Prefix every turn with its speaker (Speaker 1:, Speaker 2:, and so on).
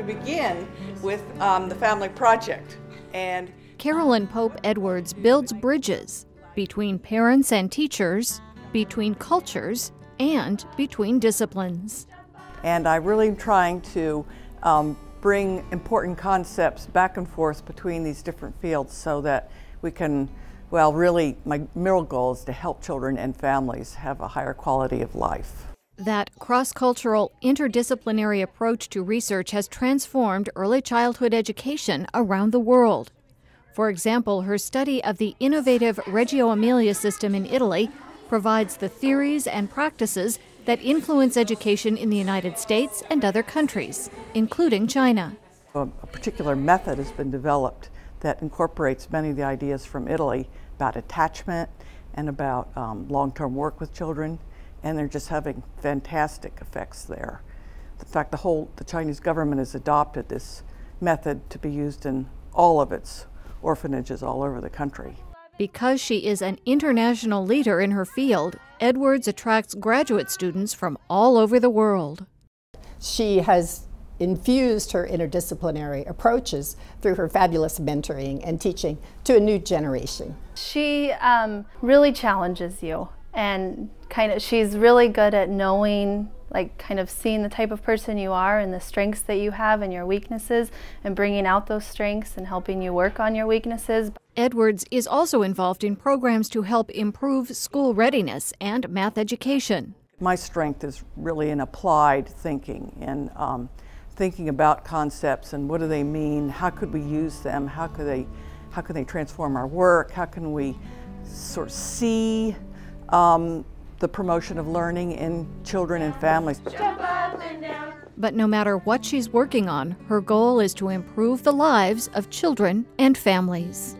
Speaker 1: to begin with um, the family project. And
Speaker 2: Carolyn Pope Edwards builds bridges between parents and teachers, between cultures, and between disciplines.
Speaker 1: And I'm really am trying to um, bring important concepts back and forth between these different fields so that we can, well, really, my real goal is to help children and families have a higher quality of life.
Speaker 2: That cross cultural, interdisciplinary approach to research has transformed early childhood education around the world. For example, her study of the innovative Reggio Emilia system in Italy provides the theories and practices that influence education in the United States and other countries, including China.
Speaker 1: A, particular method has been developed that incorporates many of the ideas from Italy about attachment and about um, long term work with children, and they're just having fantastic effects there. In fact, the whole the Chinese government has adopted this method to be used in all of its orphanages all over the country.
Speaker 2: Because she is an international leader in her field, Edwards attracts graduate students from all over the world.
Speaker 3: She has infused her interdisciplinary approaches through her fabulous mentoring and teaching to a new generation.
Speaker 4: She um, really challenges you and kind of she's really good at knowing like kind of seeing the type of person you are and the strengths that you have and your weaknesses and bringing out those strengths and helping you work on your weaknesses.
Speaker 2: Edwards is also involved in programs to help improve school readiness and math education.
Speaker 1: My strength is really in applied thinking and um, thinking about concepts and what do they mean, how could we use them, how could they, how can they transform our work, how can we sort of see um, the promotion of learning in children and families.
Speaker 2: But no matter what she's working on, her goal is to improve the lives of children and families.